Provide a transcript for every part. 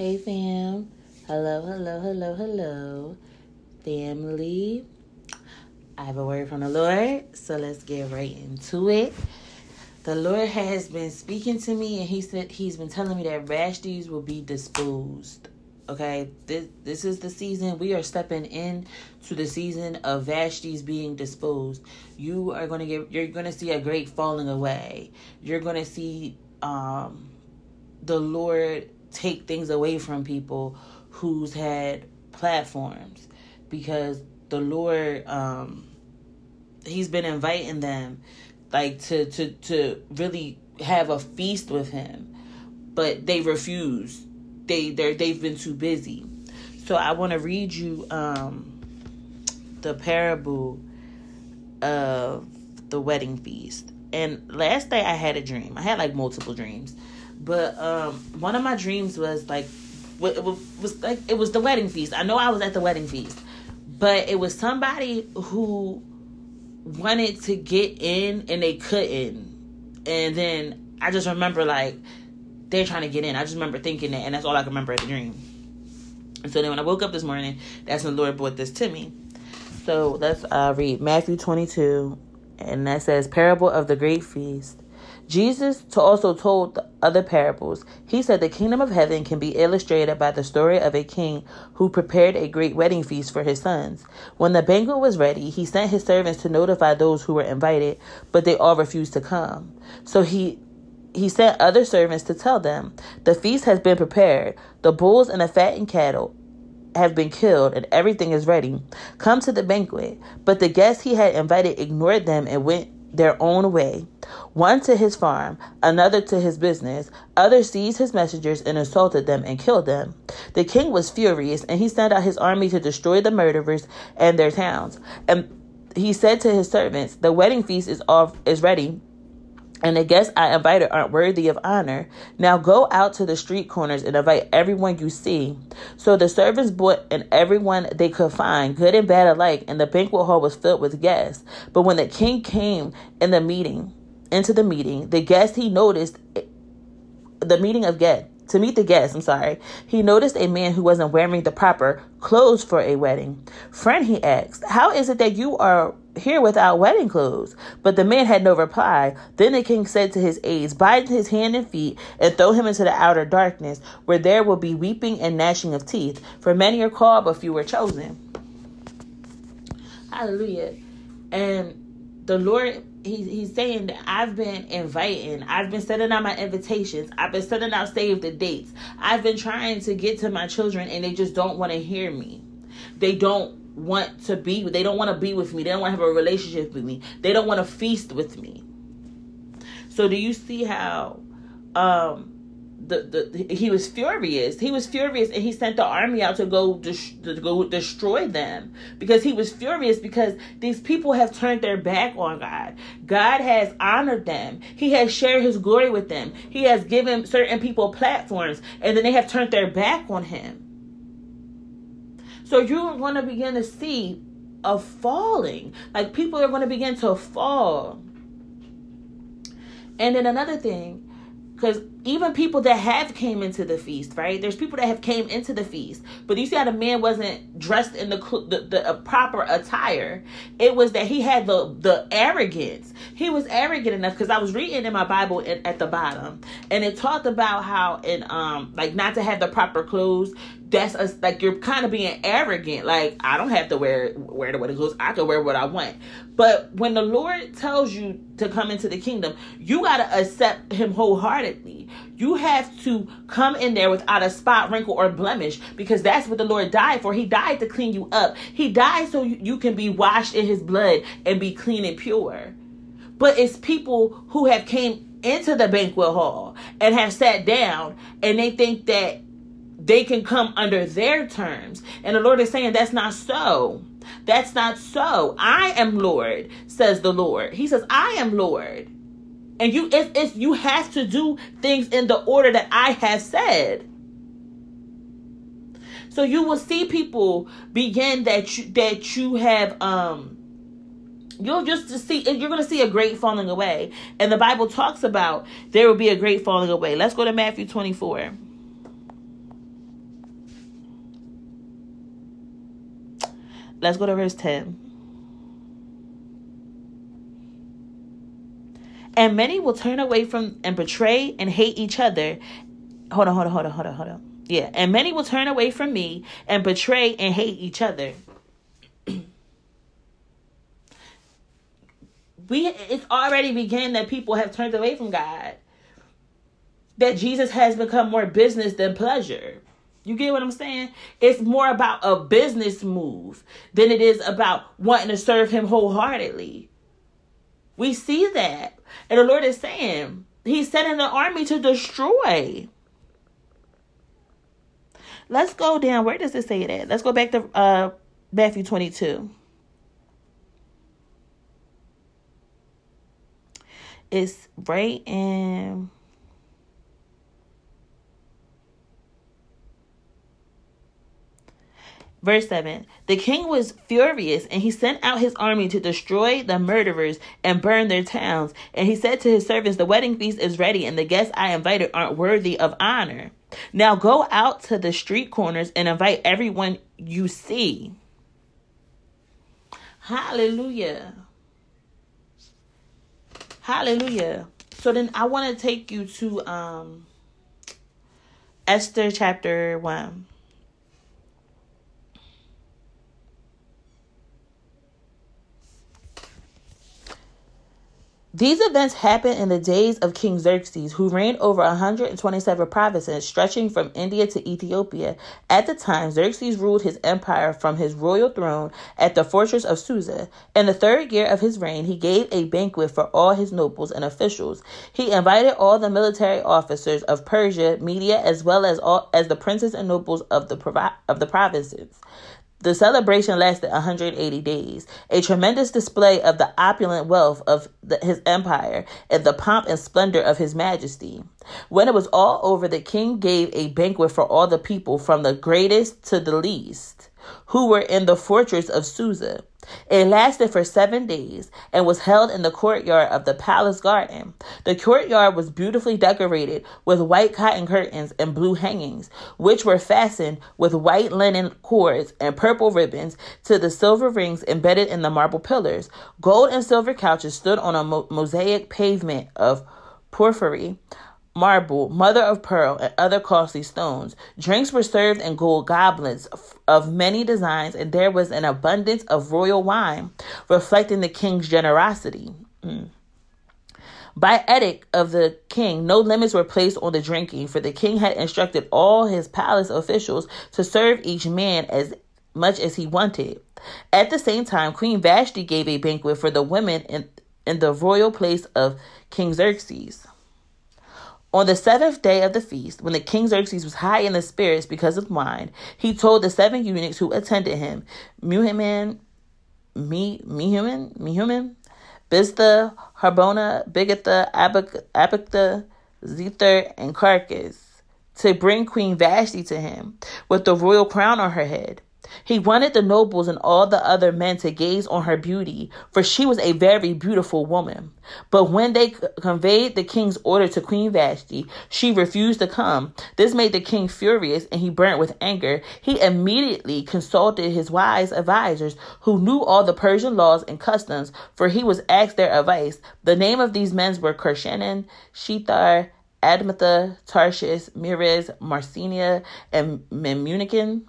Hey fam. Hello, hello, hello, hello. Family. I have a word from the Lord, so let's get right into it. The Lord has been speaking to me and he said he's been telling me that Vashtis will be disposed. Okay, this this is the season we are stepping in to the season of Vashti's being disposed. You are gonna get you're gonna see a great falling away. You're gonna see um the Lord take things away from people who's had platforms because the Lord um he's been inviting them like to to to really have a feast with him. But they refuse. They they they've been too busy. So i want to read you um the parable of the wedding feast. And last night i had a dream. I had like multiple dreams but um, one of my dreams was like, it was like it was the wedding feast. I know I was at the wedding feast, but it was somebody who wanted to get in and they couldn't. And then I just remember like they're trying to get in. I just remember thinking that, and that's all I can remember at the dream. And so then when I woke up this morning, that's when the Lord brought this to me. So let's uh, read Matthew 22, and that says, Parable of the Great Feast. Jesus also told other parables. He said the kingdom of heaven can be illustrated by the story of a king who prepared a great wedding feast for his sons. When the banquet was ready, he sent his servants to notify those who were invited, but they all refused to come. So he he sent other servants to tell them, The feast has been prepared, the bulls and the fattened cattle have been killed and everything is ready. Come to the banquet. But the guests he had invited ignored them and went their own way, one to his farm, another to his business. Others seized his messengers and assaulted them and killed them. The king was furious, and he sent out his army to destroy the murderers and their towns. And he said to his servants, The wedding feast is off is ready, and the guests I invited aren't worthy of honor. Now go out to the street corners and invite everyone you see. So the servants brought and everyone they could find, good and bad alike, and the banquet hall was filled with guests. But when the king came in the meeting, into the meeting, the guests he noticed the meeting of guests to meet the guests, I'm sorry, he noticed a man who wasn't wearing the proper clothes for a wedding. Friend, he asked, How is it that you are here without wedding clothes? But the man had no reply. Then the king said to his aides, Bind his hand and feet and throw him into the outer darkness, where there will be weeping and gnashing of teeth. For many are called, but few are chosen. Hallelujah. And the Lord he's he's saying that I've been inviting, I've been sending out my invitations, I've been sending out save the dates. I've been trying to get to my children and they just don't want to hear me. They don't want to be they don't want to be with me. They don't want to have a relationship with me. They don't want to feast with me. So do you see how um the, the he was furious. He was furious, and he sent the army out to go to go destroy them because he was furious because these people have turned their back on God. God has honored them. He has shared His glory with them. He has given certain people platforms, and then they have turned their back on Him. So you're going to begin to see a falling. Like people are going to begin to fall. And then another thing because even people that have came into the feast right? There's people that have came into the feast. But you see how the man wasn't dressed in the the, the uh, proper attire. It was that he had the the arrogance. He was arrogant enough because i was reading in my bible at, at the bottom. And it talked about how in um like not to have the proper clothes that's a, like you're kind of being arrogant. Like I don't have to wear wear the wedding clothes. I can wear what I want. But when the Lord tells you to come into the kingdom, you gotta accept Him wholeheartedly. You have to come in there without a spot, wrinkle, or blemish because that's what the Lord died for. He died to clean you up. He died so you can be washed in His blood and be clean and pure. But it's people who have came into the banquet hall and have sat down and they think that they can come under their terms. And the Lord is saying that's not so. That's not so. I am Lord, says the Lord. He says, I am Lord. And you it's, it's you have to do things in the order that I have said. So you will see people begin that you that you have um you'll just see you're going to see a great falling away and the bible talks about there will be a great falling away let's go to matthew 24 let's go to verse 10. And many will turn away from and betray and hate each other. Hold on, hold on, hold on, hold on, hold on. Yeah, and many will turn away from me and betray and hate each other. we it's already beginning that people have turned away from God. That Jesus has become more business than pleasure. You get what I'm saying? It's more about a business move than it is about wanting to serve him wholeheartedly. We see that. And the Lord is saying, He's sending an army to destroy. Let's go down. Where does it say that? Let's go back to uh, Matthew 22. It's right in Verse 7 The king was furious, and he sent out his army to destroy the murderers and burn their towns. And he said to his servants, The wedding feast is ready, and the guests I invited aren't worthy of honor. Now go out to the street corners and invite everyone you see. Hallelujah. Hallelujah. So then I want to take you to um Esther chapter 1. These events happened in the days of King Xerxes, who reigned over 127 provinces stretching from India to Ethiopia. At the time, Xerxes ruled his empire from his royal throne at the fortress of Susa. In the third year of his reign, he gave a banquet for all his nobles and officials. He invited all the military officers of Persia, Media, as well as all as the princes and nobles of the of the provinces. The celebration lasted 180 days, a tremendous display of the opulent wealth of the, his empire and the pomp and splendor of his majesty. When it was all over, the king gave a banquet for all the people, from the greatest to the least, who were in the fortress of Susa. It lasted for seven days and was held in the courtyard of the palace garden. The courtyard was beautifully decorated with white cotton curtains and blue hangings, which were fastened with white linen cords and purple ribbons to the silver rings embedded in the marble pillars. Gold and silver couches stood on a mosaic pavement of porphyry marble, mother of pearl, and other costly stones. Drinks were served in gold goblets of many designs, and there was an abundance of royal wine, reflecting the king's generosity. Mm. By edict of the king, no limits were placed on the drinking, for the king had instructed all his palace officials to serve each man as much as he wanted. At the same time, Queen Vashti gave a banquet for the women in, in the royal place of King Xerxes. On the seventh day of the feast, when the king Xerxes was high in the spirits because of wine, he told the seven eunuchs who attended him, Muhammad, me, Mehuman, Mehuman, Biztha, Harbona, Bigatha, Abictha, Zethar, and Carcas, to bring Queen Vashti to him with the royal crown on her head. He wanted the nobles and all the other men to gaze on her beauty, for she was a very beautiful woman. But when they conveyed the king's order to Queen Vashti, she refused to come. This made the king furious, and he burnt with anger. He immediately consulted his wise advisers, who knew all the Persian laws and customs, for he was asked their advice. The name of these men were Karshanan, Shethar, Admatha, Tarshish, Meres, Marcenia, and Memunican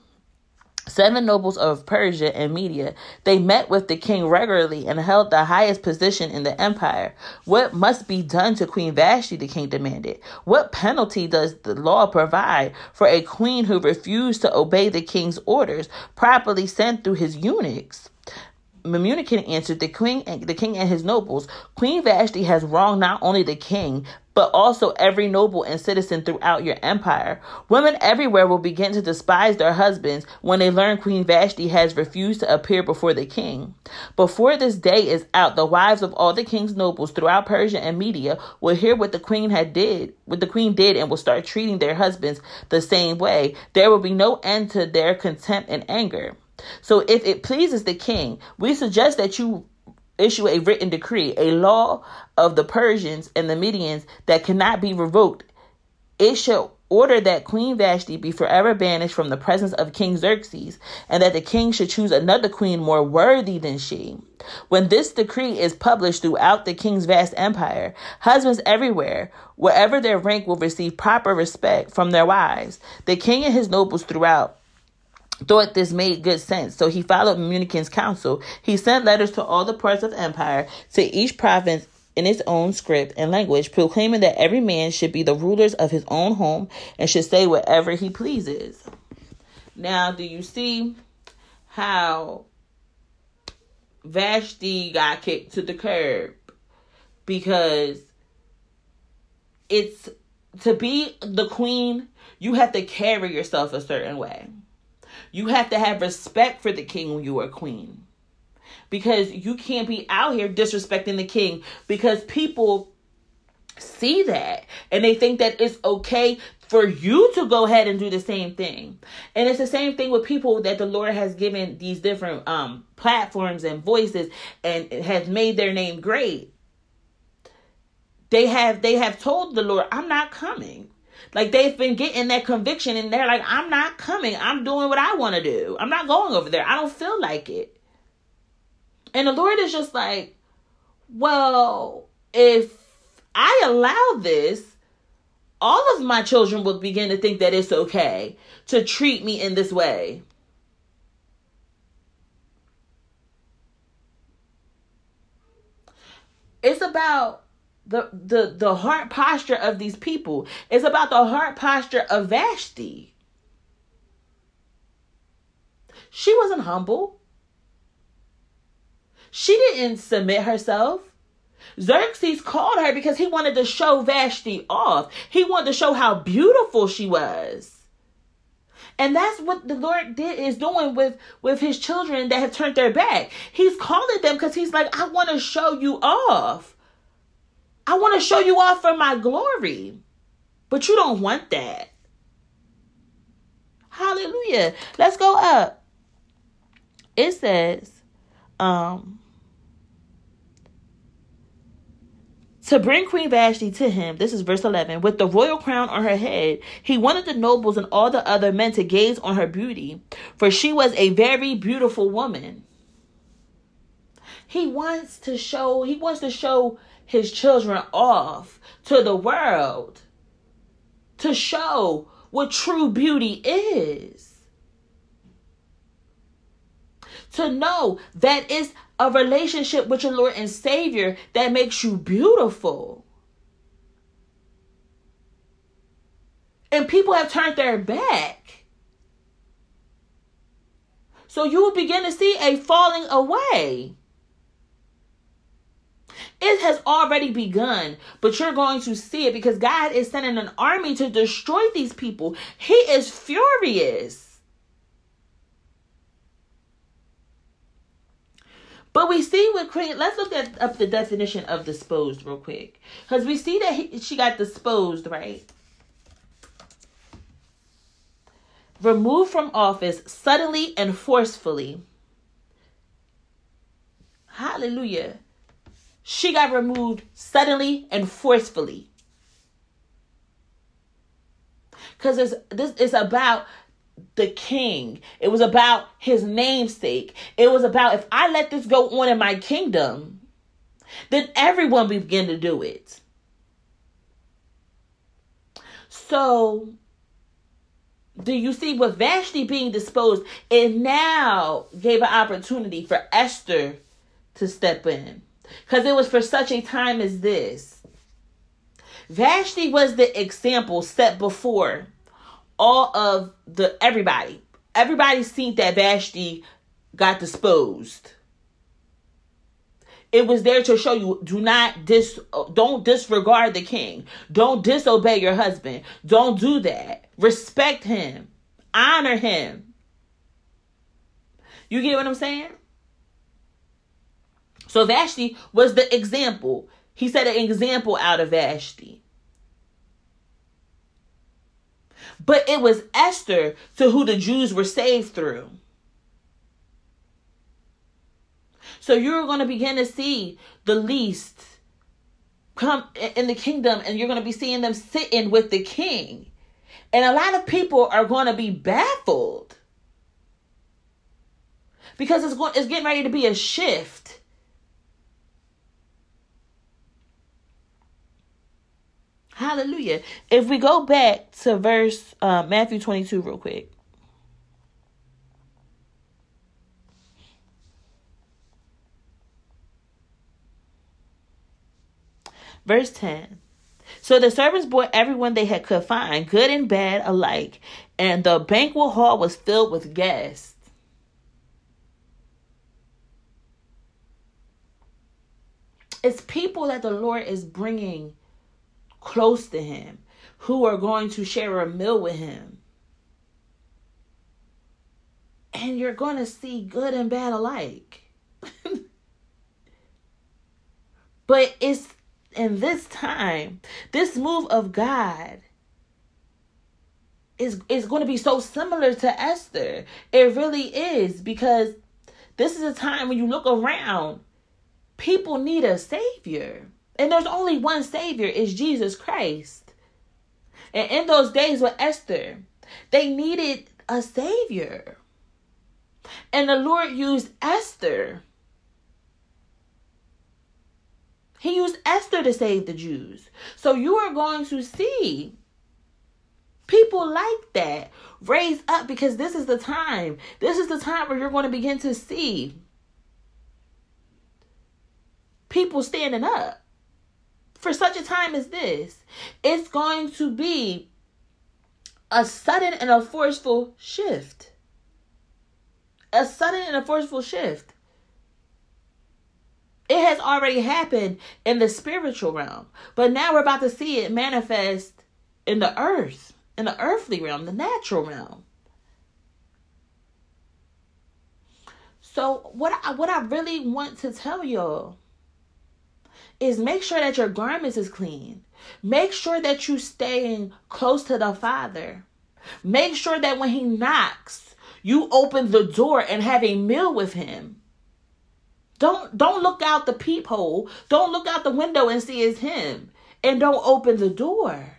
seven nobles of Persia and Media. They met with the king regularly and held the highest position in the empire. What must be done to Queen Vashti? The king demanded. What penalty does the law provide for a queen who refused to obey the king's orders, properly sent through his eunuchs? Memunican answered the king the king and his nobles, Queen Vashti has wronged not only the king, but also every noble and citizen throughout your empire. Women everywhere will begin to despise their husbands when they learn Queen Vashti has refused to appear before the king. Before this day is out, the wives of all the king's nobles throughout Persia and Media will hear what the queen had did, what the queen did, and will start treating their husbands the same way. There will be no end to their contempt and anger. So if it pleases the king, we suggest that you issue a written decree, a law of the Persians and the Medians that cannot be revoked. It shall order that Queen Vashti be forever banished from the presence of King Xerxes, and that the king should choose another queen more worthy than she. When this decree is published throughout the king's vast empire, husbands everywhere, wherever their rank, will receive proper respect from their wives. The king and his nobles throughout thought this made good sense, so he followed Memucan's counsel. He sent letters to all the parts of empire, to each province in its own script and language, proclaiming that every man should be the rulers of his own home and should say whatever he pleases. Now, do you see how Vashti got kicked to the curb? Because it's to be the queen, you have to carry yourself a certain way. You have to have respect for the king when you are queen because you can't be out here disrespecting the king because people see that and they think that it's okay for you to go ahead and do the same thing. And it's the same thing with people that the Lord has given these different um platforms and voices and has made their name great. They have they have told the Lord, I'm not coming. Like they've been getting that conviction and they're like, I'm not coming. I'm doing what I want to do. I'm not going over there. I don't feel like it. And the Lord is just like, well, if I allow this, all of my children will begin to think that it's okay to treat me in this way. It's about the the the heart posture of these people. It's about the heart posture of Vashti. She wasn't humble. She didn't submit herself. Xerxes called her because he wanted to show Vashti off. He wanted to show how beautiful she was. And that's what the Lord did is doing with with his children that have turned their back. He's calling them because he's like, I want to show you off. I want to show you off for my glory. But you don't want that. Hallelujah. Let's go up. It says, um, to bring Queen Vashti to him, this is verse 11, with the royal crown on her head, he wanted the nobles and all the other men to gaze on her beauty, for she was a very beautiful woman. He wants to show, he wants to show his children off to the world to show what true beauty is. To know that it's a relationship with your Lord and Savior that makes you beautiful. And people have turned their back. So you will begin to see a falling away. It has already begun, but you're going to see it because God is sending an army to destroy these people. He is furious. But we see with Queen, let's look at up the definition of disposed real quick. Because we see that he, she got disposed, right? Removed from office suddenly and forcefully. Hallelujah. She got removed suddenly and forcefully. Because this is about the king. It was about his namesake. It was about if I let this go on in my kingdom, then everyone begin to do it. So, do you see with Vashti being disposed, it now gave an opportunity for Esther to step in. Because it was for such a time as this. Vashti was the example set before all of the everybody. Everybody seen that Vashti got disposed. It was there to show you do not dis don't disregard the king. Don't disobey your husband. Don't do that. Respect him. Honor him. You get what I'm saying? So Vashti was the example. He set an example out of Vashti. But it was Esther to who the Jews were saved through. So you're going to begin to see the least come in the kingdom, and you're going to be seeing them sitting with the king. And a lot of people are going to be baffled because it's going it's getting ready to be a shift. Hallelujah. If we go back to verse uh, Matthew 22 real quick. Verse 10. So the servants brought everyone they had could find, good and bad alike, and the banquet hall was filled with guests. It's people that the Lord is bringing close to Him who are going to share a meal with Him. And you're going to see good and bad alike. but it's in this time, this move of God is is going to be so similar to Esther. It really is because this is a time when you look around, people need a savior. And there's only one savior, is Jesus Christ. And in those days with Esther, they needed a savior. And the Lord used Esther He used Esther to save the Jews. So you are going to see people like that raise up because this is the time. This is the time where you're going to begin to see people standing up for such a time as this. It's going to be a sudden and a forceful shift. A sudden and a forceful shift. It has already happened in the spiritual realm. But now we're about to see it manifest in the earth, in the earthly realm, the natural realm. So what I what I really want to tell y'all is make sure that your garments is clean. Make sure that you staying close to the Father. Make sure that when he knocks, you open the door and have a meal with him. Don't don't look out the peephole. Don't look out the window and see it's him. And don't open the door.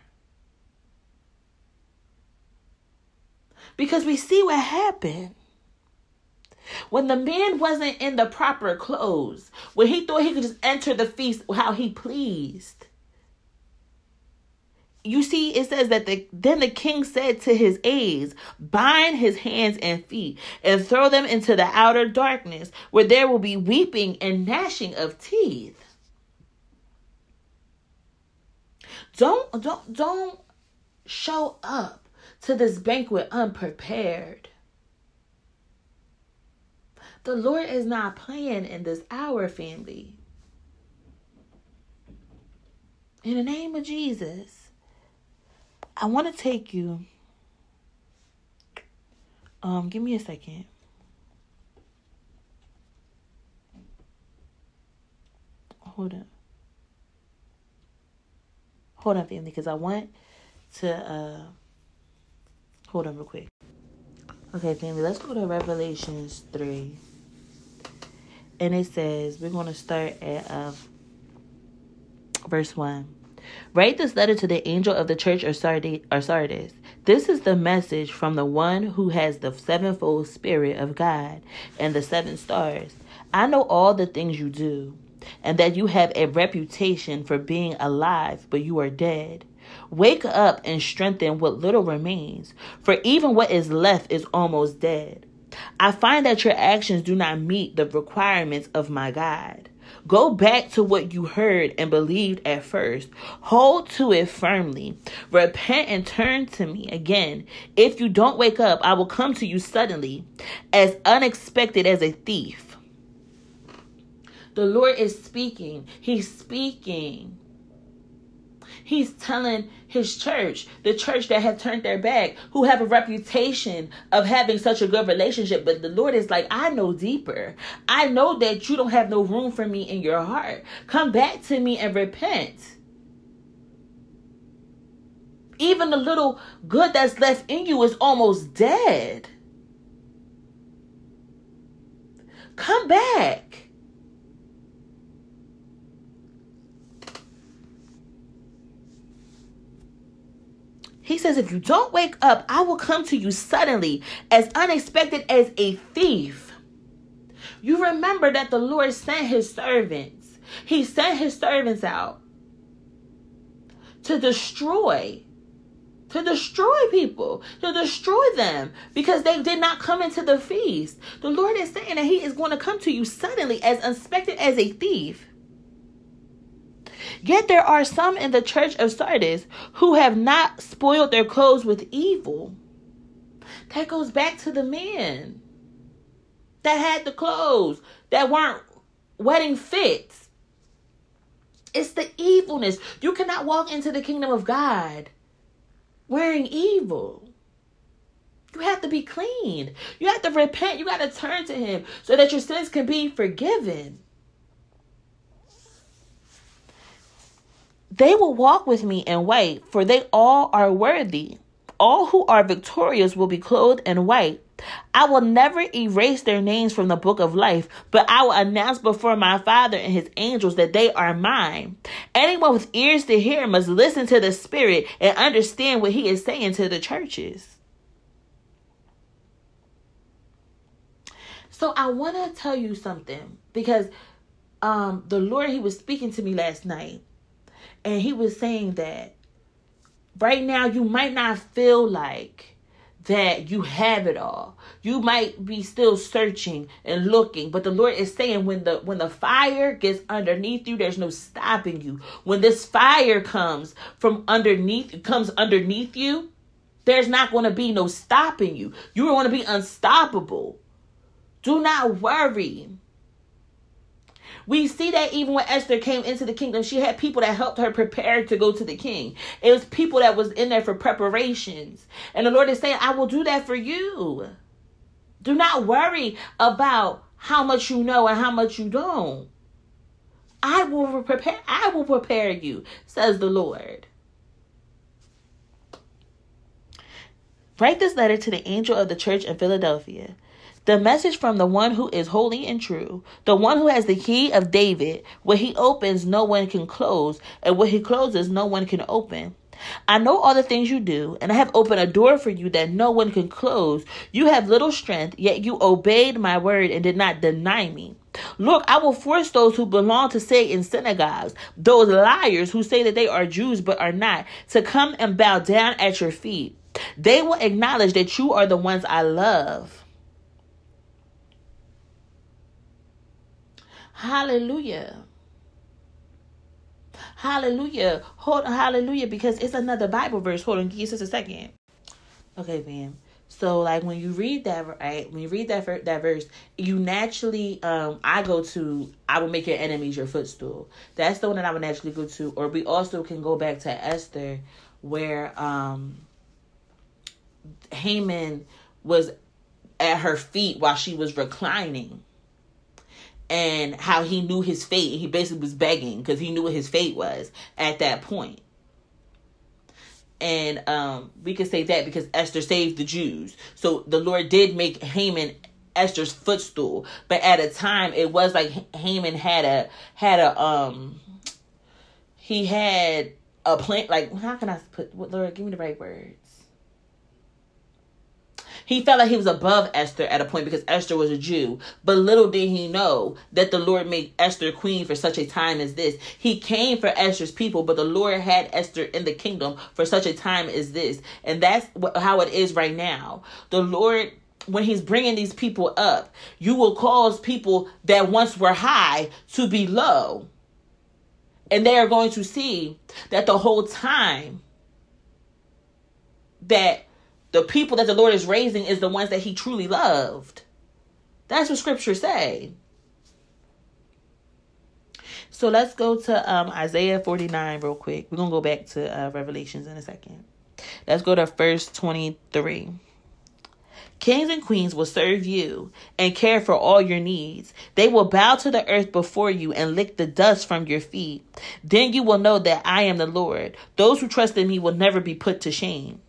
Because we see what happened. When the man wasn't in the proper clothes, when he thought he could just enter the feast how he pleased, you see it says that the then the king said to his aides bind his hands and feet and throw them into the outer darkness where there will be weeping and gnashing of teeth. Don't don't don't show up to this banquet unprepared the lord is not playing in this hour family in the name of jesus I want to take you. Um, give me a second. Hold on. Hold on, family, because I want to uh hold on real quick. Okay, family, let's go to Revelations 3. And it says, we're going to start at uh, verse 1. Write this letter to the angel of the church of Sardis. This is the message from the one who has the sevenfold Spirit of God and the seven stars. I know all the things you do, and that you have a reputation for being alive, but you are dead. Wake up and strengthen what little remains, for even what is left is almost dead. I find that your actions do not meet the requirements of my God. Go back to what you heard and believed at first. Hold to it firmly. Repent and turn to me again. If you don't wake up, I will come to you suddenly, as unexpected as a thief. The Lord is speaking. He's speaking. He's telling his church, the church that have turned their back, who have a reputation of having such a good relationship. But the Lord is like, I know deeper. I know that you don't have no room for me in your heart. Come back to me and repent. Even the little good that's left in you is almost dead. Come back. He says, If you don't wake up, I will come to you suddenly, as unexpected as a thief. You remember that the Lord sent his servants. He sent his servants out to destroy to destroy people, to destroy them because they did not come into the feast. The Lord is saying that He is going to come to you suddenly, as unexpected as a thief. Yet there are some in the church of Sardis who have not spoiled their clothes with evil. That goes back to the men that had the clothes that weren't wedding fits. It's the evilness. You cannot walk into the kingdom of God wearing evil. You have to be clean. You have to repent. You got to turn to Him so that your sins can be forgiven. They will walk with me in white, for they all are worthy. All who are victorious will be clothed in white. I will never erase their names from the book of life, but I will announce before my Father and his angels that they are mine. Anyone with ears to hear must listen to the Spirit and understand what he is saying to the churches. So I want to tell you something because um the Lord he was speaking to me last night and he was saying that right now you might not feel like that you have it all. You might be still searching and looking, but the Lord is saying when the when the fire gets underneath you, there's no stopping you. When this fire comes from underneath comes underneath you, there's not going to be no stopping you. You're going to be unstoppable. Do not worry. We see that even when Esther came into the kingdom, she had people that helped her prepare to go to the king. It was people that was in there for preparations. And the Lord is saying, I will do that for you. Do not worry about how much you know and how much you don't. I will prepare I will prepare you, says the Lord. Write this letter to the angel of the church in Philadelphia. The message from the one who is holy and true, the one who has the key of David, what he opens, no one can close, and what he closes, no one can open. I know all the things you do, and I have opened a door for you that no one can close. You have little strength, yet you obeyed my word and did not deny me. Look, I will force those who belong to Satan's synagogues, those liars who say that they are Jews but are not, to come and bow down at your feet. They will acknowledge that you are the ones I love. Hallelujah. Hallelujah. Hold on, hallelujah, because it's another Bible verse. Hold on, give us a second. Okay, fam. So like when you read that right, when you read that that verse, you naturally um I go to I will make your enemies your footstool. That's the one that I would naturally go to. Or we also can go back to Esther where um Haman was at her feet while she was reclining and how he knew his fate. He basically was begging because he knew what his fate was at that point. And um, we could say that because Esther saved the Jews. So the Lord did make Haman Esther's footstool, but at a time it was like Haman had a had a um he had a plan like how can I put Lord give me the right word he felt like he was above Esther at a point because Esther was a Jew. But little did he know that the Lord made Esther queen for such a time as this. He came for Esther's people, but the Lord had Esther in the kingdom for such a time as this. And that's how it is right now. The Lord when he's bringing these people up, you will cause people that once were high to be low. And they are going to see that the whole time that the people that the Lord is raising is the ones that he truly loved. That's what scripture say. So let's go to um, Isaiah 49 real quick. We're going to go back to uh, Revelations in a second. Let's go to verse 23. Kings and queens will serve you and care for all your needs. They will bow to the earth before you and lick the dust from your feet. Then you will know that I am the Lord. Those who trust in me will never be put to shame.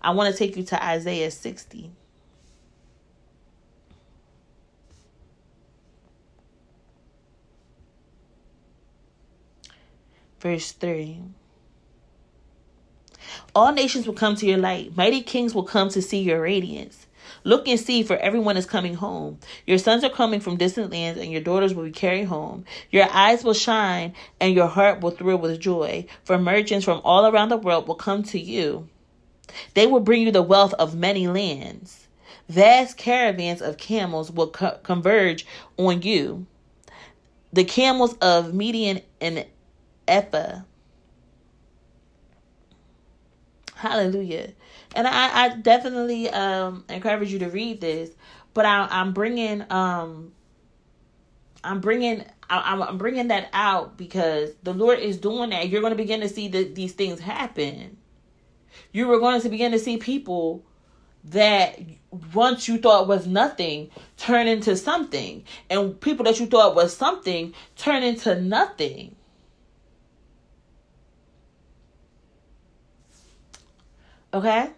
I want to take you to Isaiah 60. Verse 3. All nations will come to your light. Mighty kings will come to see your radiance. Look and see, for everyone is coming home. Your sons are coming from distant lands, and your daughters will be carried home. Your eyes will shine, and your heart will thrill with joy, for merchants from all around the world will come to you. They will bring you the wealth of many lands. Vast caravans of camels will co- converge on you. The camels of Midian and Ephah. Hallelujah. And I, I definitely um, encourage you to read this, but I, I'm bringing um, I'm bringing I, I'm bringing that out because the Lord is doing that. You're going to begin to see the, these things happen. You were going to begin to see people that once you thought was nothing turn into something, and people that you thought was something turn into nothing. Okay?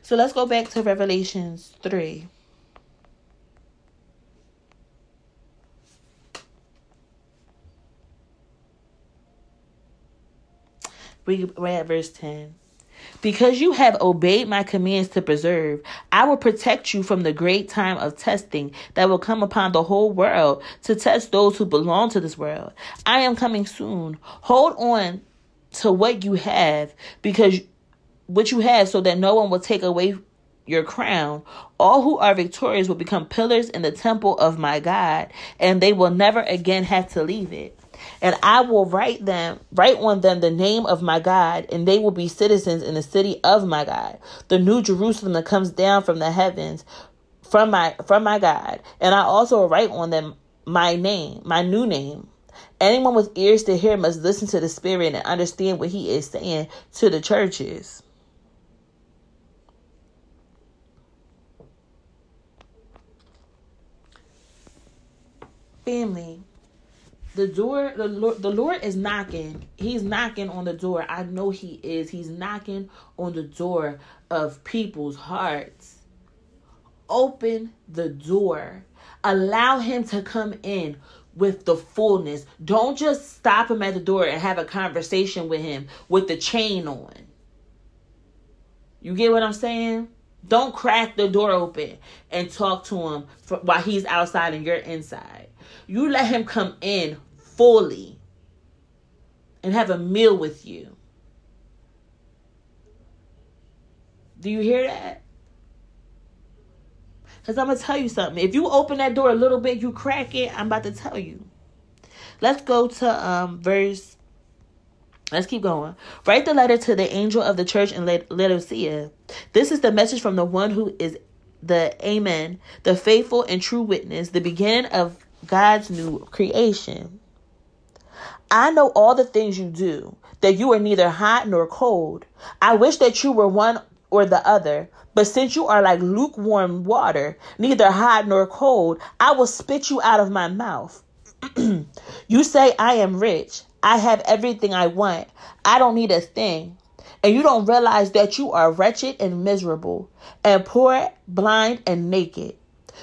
So let's go back to Revelations 3. We read verse 10. Because you have obeyed my commands to preserve, I will protect you from the great time of testing that will come upon the whole world to test those who belong to this world. I am coming soon. Hold on to what you have because what you have so that no one will take away your crown. All who are victorious will become pillars in the temple of my God, and they will never again have to leave it. And I will write them, write on them the name of my God, and they will be citizens in the city of my God, the new Jerusalem that comes down from the heavens from my from my God. And I also write on them my name, my new name. Anyone with ears to hear must listen to the Spirit and understand what he is saying to the churches. family the door the lord, the lord is knocking. He's knocking on the door. I know he is. He's knocking on the door of people's hearts. Open the door. Allow him to come in with the fullness. Don't just stop him at the door and have a conversation with him with the chain on. You get what i'm saying? Don't crack the door open and talk to him for, while he's outside and you're inside. You let him come in fully and have a meal with you. Do you hear that? Because I'm going to tell you something. If you open that door a little bit, you crack it, I'm about to tell you. Let's go to um, verse. Let's keep going. Write the letter to the angel of the church in Laodicea. This is the message from the one who is the Amen, the faithful and true witness, the beginning of God's new creation. I know all the things you do, that you are neither hot nor cold. I wish that you were one or the other. But since you are like lukewarm water, neither hot nor cold, I will spit you out of my mouth. you say, I am rich. I have everything I want. I don't need a thing. And you don't realize that you are wretched and miserable, and poor, blind, and naked.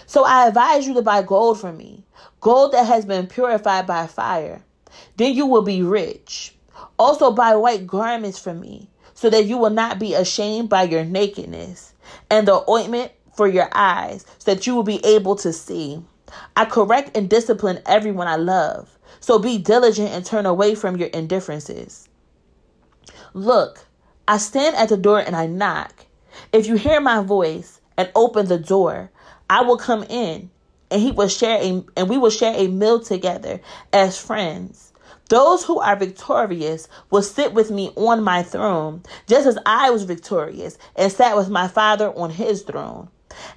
So I advise you to buy gold from me, gold that has been purified by fire. Then you will be rich. Also buy white garments for me, so that you will not be ashamed by your nakedness, and the ointment for your eyes, so that you will be able to see. I correct and discipline everyone I love. So be diligent and turn away from your indifferences. Look, I stand at the door and I knock. If you hear my voice and open the door, I will come in and he will share a and we will share a meal together as friends. Those who are victorious will sit with me on my throne, just as I was victorious and sat with my Father on his throne.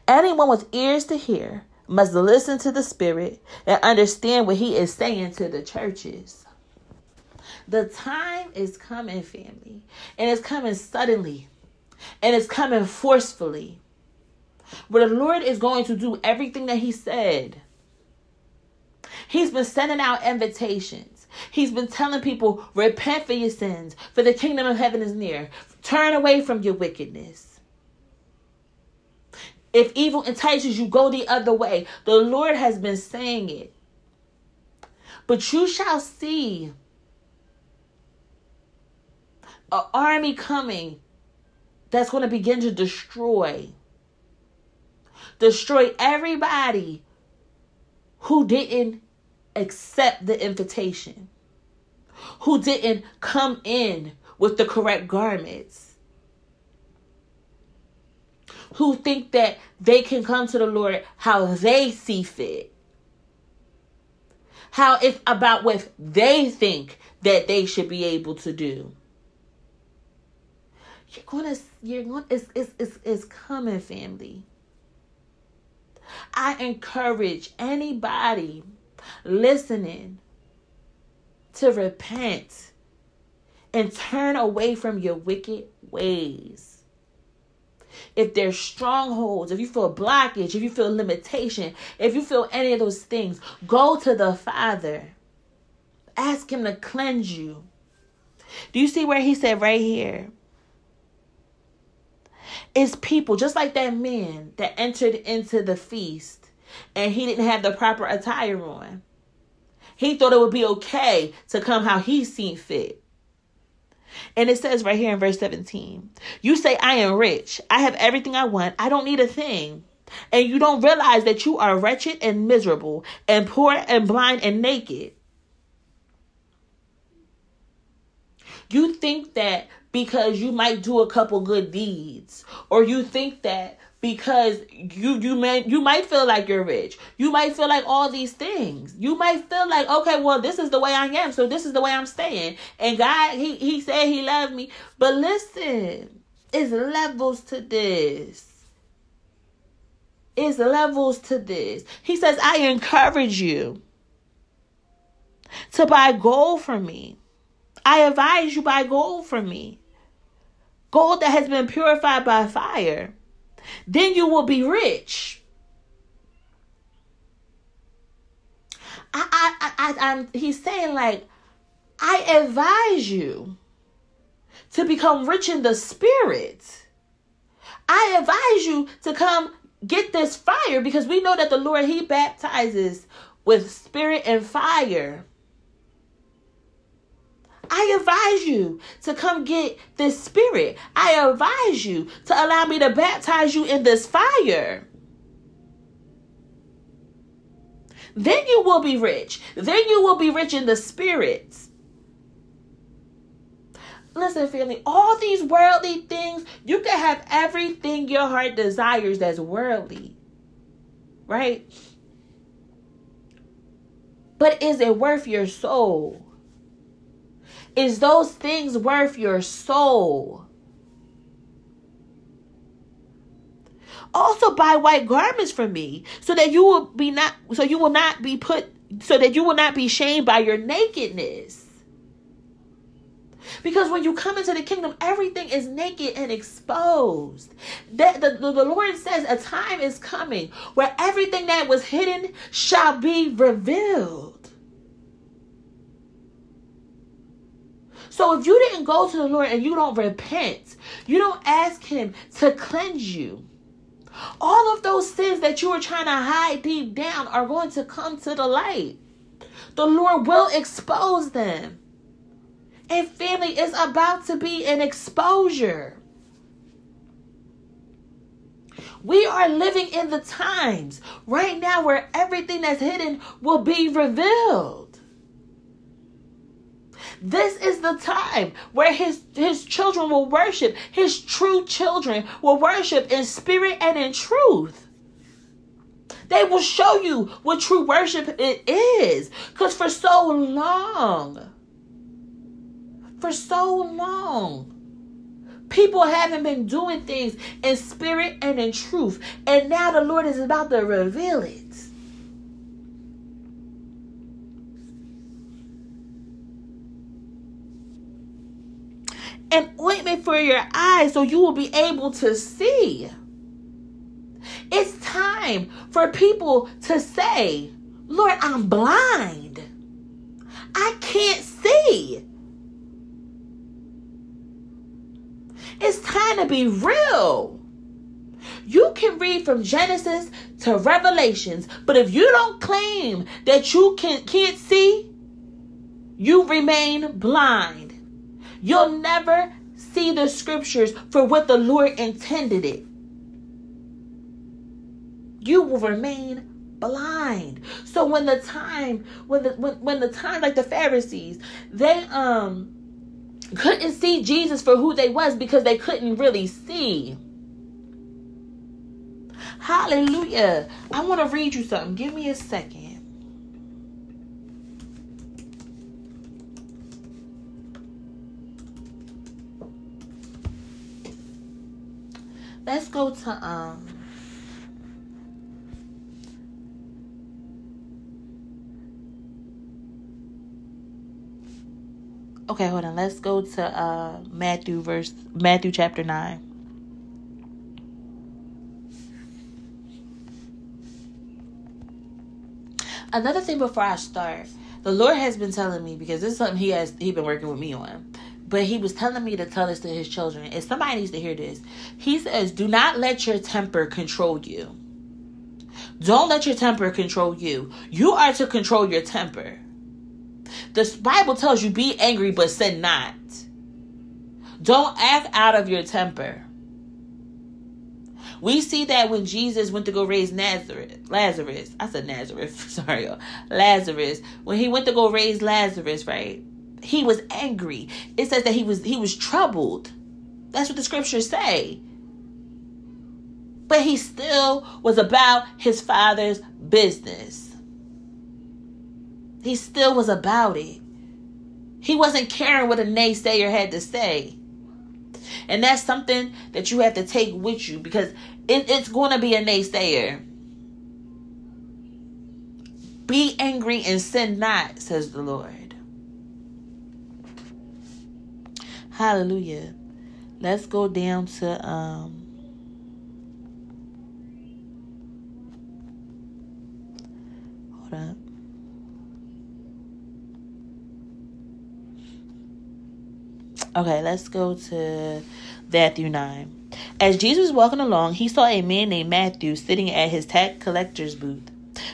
Anyone with ears to hear must listen to the Spirit and understand what he is saying to the churches. The time is coming, family, and it's coming suddenly, and it's coming forcefully where the Lord is going to do everything that He said. He's been sending out invitations. He's been telling people, repent for your sins, for the kingdom of heaven is near. Turn away from your wickedness. If evil entices you, go the other way. The Lord has been saying it. But you shall see an army coming that's going to begin to destroy destroy everybody who didn't accept the invitation, who didn't come in with the correct garments, who think that they can come to the Lord how they see fit, how it's about what they think that they should be able to do. You're gonna, you're gonna, it's, it's, it's, it's coming, family. I encourage anybody listening to repent and turn away from your wicked ways. If there's strongholds, if you feel blockage, if you feel limitation, if you feel any of those things, go to the Father. Ask Him to cleanse you. Do you see where He said right here? It's people just like that man that entered into the feast and he didn't have the proper attire on. He thought it would be okay to come how he seen fit. And it says right here in verse 17, you say, I am rich. I have everything I want. I don't need a thing. And you don't realize that you are wretched and miserable and poor and blind and naked. You think that because you might do a couple good deeds. Or you think that because you you may you might feel like you're rich. You might feel like all these things. You might feel like okay well this is the way i am so this is the way i'm staying. And god he he said he loved me. But listen it's levels to this. It's levels to this. He says i encourage you to buy gold from me. I advise you buy gold from me gold that has been purified by fire. Then you will be rich. I, I, I, I'm, he's saying, like, I advise you to become rich in the spirit. I advise you to come get this fire because we know that the Lord, He baptizes with spirit and fire. I advise you to come get this spirit. I advise you to allow me to baptize you in this fire. Then you will be rich. Then you will be rich in the spirit. Listen, family, all these worldly things, you can have everything your heart desires that's worldly. Right? But is it worth your soul? Is those things worth your soul? Also buy white garments for me so that you will be not so you will not be put so that you will not be shamed by your nakedness. Because when you come into the kingdom, everything is naked and exposed. That the, the, the, Lord says a time is coming where everything that was hidden shall be revealed. So if you didn't go to the Lord and you don't repent, you don't ask Him to cleanse you, all of those sins that you were trying to hide deep down are going to come to the light. The Lord will expose them. And family is about to be an exposure. We are living in the times right now where everything that's hidden will be revealed. This is the time where his, his children will worship. His true children will worship in spirit and in truth. They will show you what true worship it is. Because for so long, for so long, people haven't been doing things in spirit and in truth. And now the Lord is about to reveal it. An ointment for your eyes so you will be able to see. It's time for people to say, Lord, I'm blind. I can't see. It's time to be real. You can read from Genesis to Revelations, but if you don't claim that you can, can't see, you remain blind. You'll never see the scriptures for what the Lord intended it, you will remain blind. So when the time, when the when, when the time, like the Pharisees, they um couldn't see Jesus for who they was because they couldn't really see. Hallelujah. I want to read you something. Give me a second. Let's go to um Okay, hold on. Let's go to uh Matthew verse Matthew chapter 9. Another thing before I start, the Lord has been telling me because this is something he has he been working with me on. But he was telling me to tell this to his children. If somebody needs to hear this. He says, Do not let your temper control you. Don't let your temper control you. You are to control your temper. The Bible tells you be angry, but sin not. Don't act out of your temper. We see that when Jesus went to go raise Nazareth, Lazarus. I said Nazareth. Sorry. Lazarus. When he went to go raise Lazarus, right? He was angry. It says that he was he was troubled. That's what the scriptures say. But he still was about his father's business. He still was about it. He wasn't caring what a naysayer had to say. And that's something that you have to take with you because it, it's going to be a naysayer. Be angry and sin not, says the Lord. Hallelujah. Let's go down to um hold up. Okay, let's go to Matthew 9. As Jesus was walking along, he saw a man named Matthew sitting at his tax collector's booth.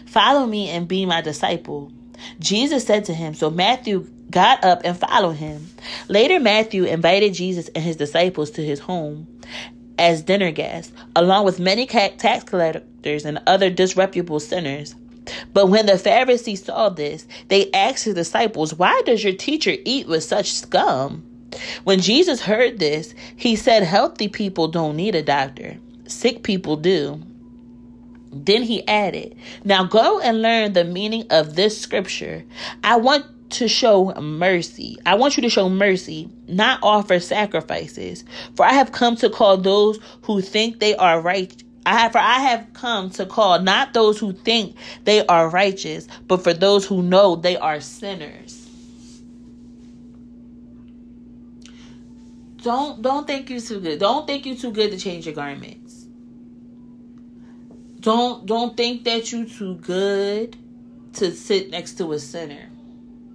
Follow me and be my disciple. Jesus said to him, so Matthew got up and followed him. Later, Matthew invited Jesus and his disciples to his home as dinner guests, along with many tax collectors and other disreputable sinners. But when the Pharisees saw this, they asked his disciples, Why does your teacher eat with such scum? When Jesus heard this, he said, Healthy people don't need a doctor, sick people do. Then he added, Now go and learn the meaning of this scripture. I want to show mercy. I want you to show mercy, not offer sacrifices. For I have come to call those who think they are right. I have, for I have come to call not those who think they are righteous, but for those who know they are sinners. Don't don't think you too good. Don't think you too good to change your garments. Don't don't think that you're too good to sit next to a sinner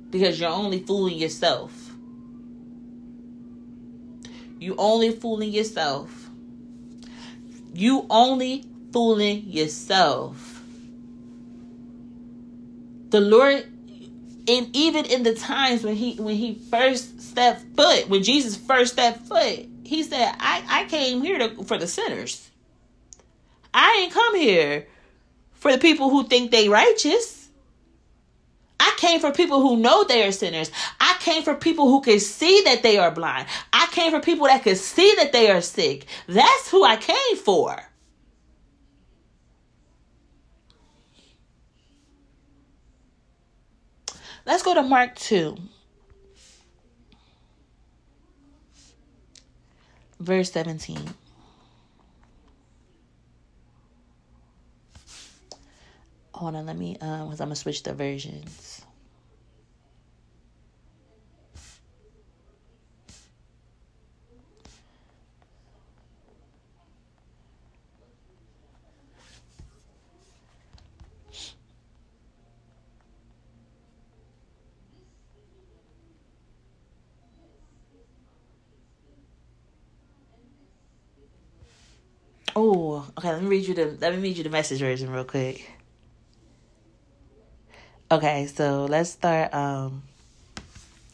because you're only fooling yourself. You only fooling yourself. You only fooling yourself. The Lord and even in the times when he when he first stepped foot when jesus first stepped foot he said i i came here to, for the sinners i ain't come here for the people who think they righteous i came for people who know they are sinners i came for people who can see that they are blind i came for people that can see that they are sick that's who i came for Let's go to Mark 2. Verse 17. Hold on, let me um because I'm gonna switch the versions. Oh, okay. Let me read you the let me read you the message version real quick. Okay, so let's start. Um,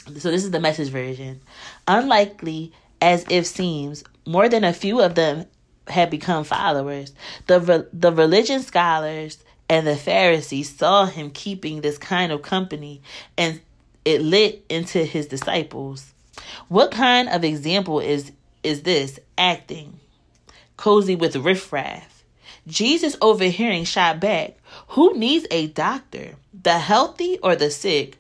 so this is the message version. Unlikely as if seems, more than a few of them had become followers. The, the religion scholars and the Pharisees saw him keeping this kind of company and it lit into his disciples. What kind of example is is this acting? Cozy with riffraff. Jesus overhearing shot back, Who needs a doctor? The healthy or the sick?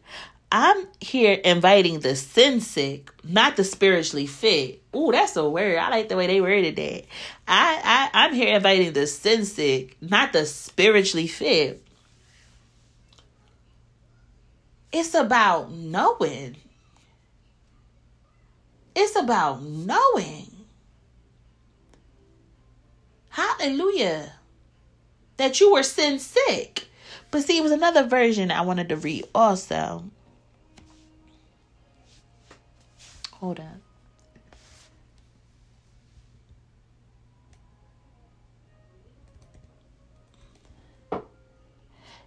I'm here inviting the sin sick, not the spiritually fit. Ooh, that's a word. I like the way they worded that. I, I I'm here inviting the sin sick, not the spiritually fit. It's about knowing. It's about knowing. Hallelujah. That you were sin sick. But see, it was another version I wanted to read also. Hold up.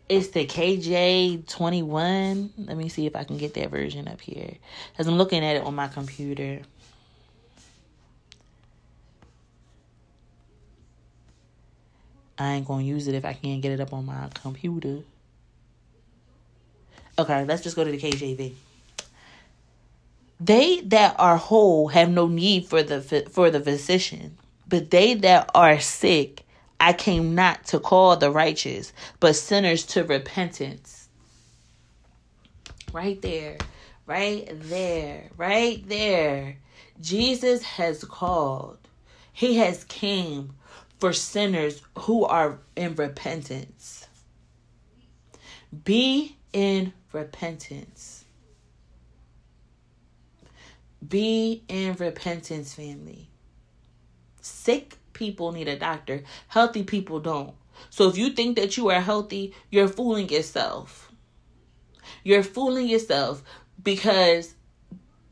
It's the KJ21. Let me see if I can get that version up here. Because I'm looking at it on my computer. I ain't to use it if I can't get it up on my computer. Okay, let's just go to the KJV. They that are whole have no need for the for the physician, but they that are sick, I came not to call the righteous, but sinners to repentance. Right there, right there, right there. Jesus has called. He has came for sinners who are in repentance. Be in repentance. Be in repentance, family. Sick people need a doctor, healthy people don't. So if you think that you are healthy, you're fooling yourself. You're fooling yourself because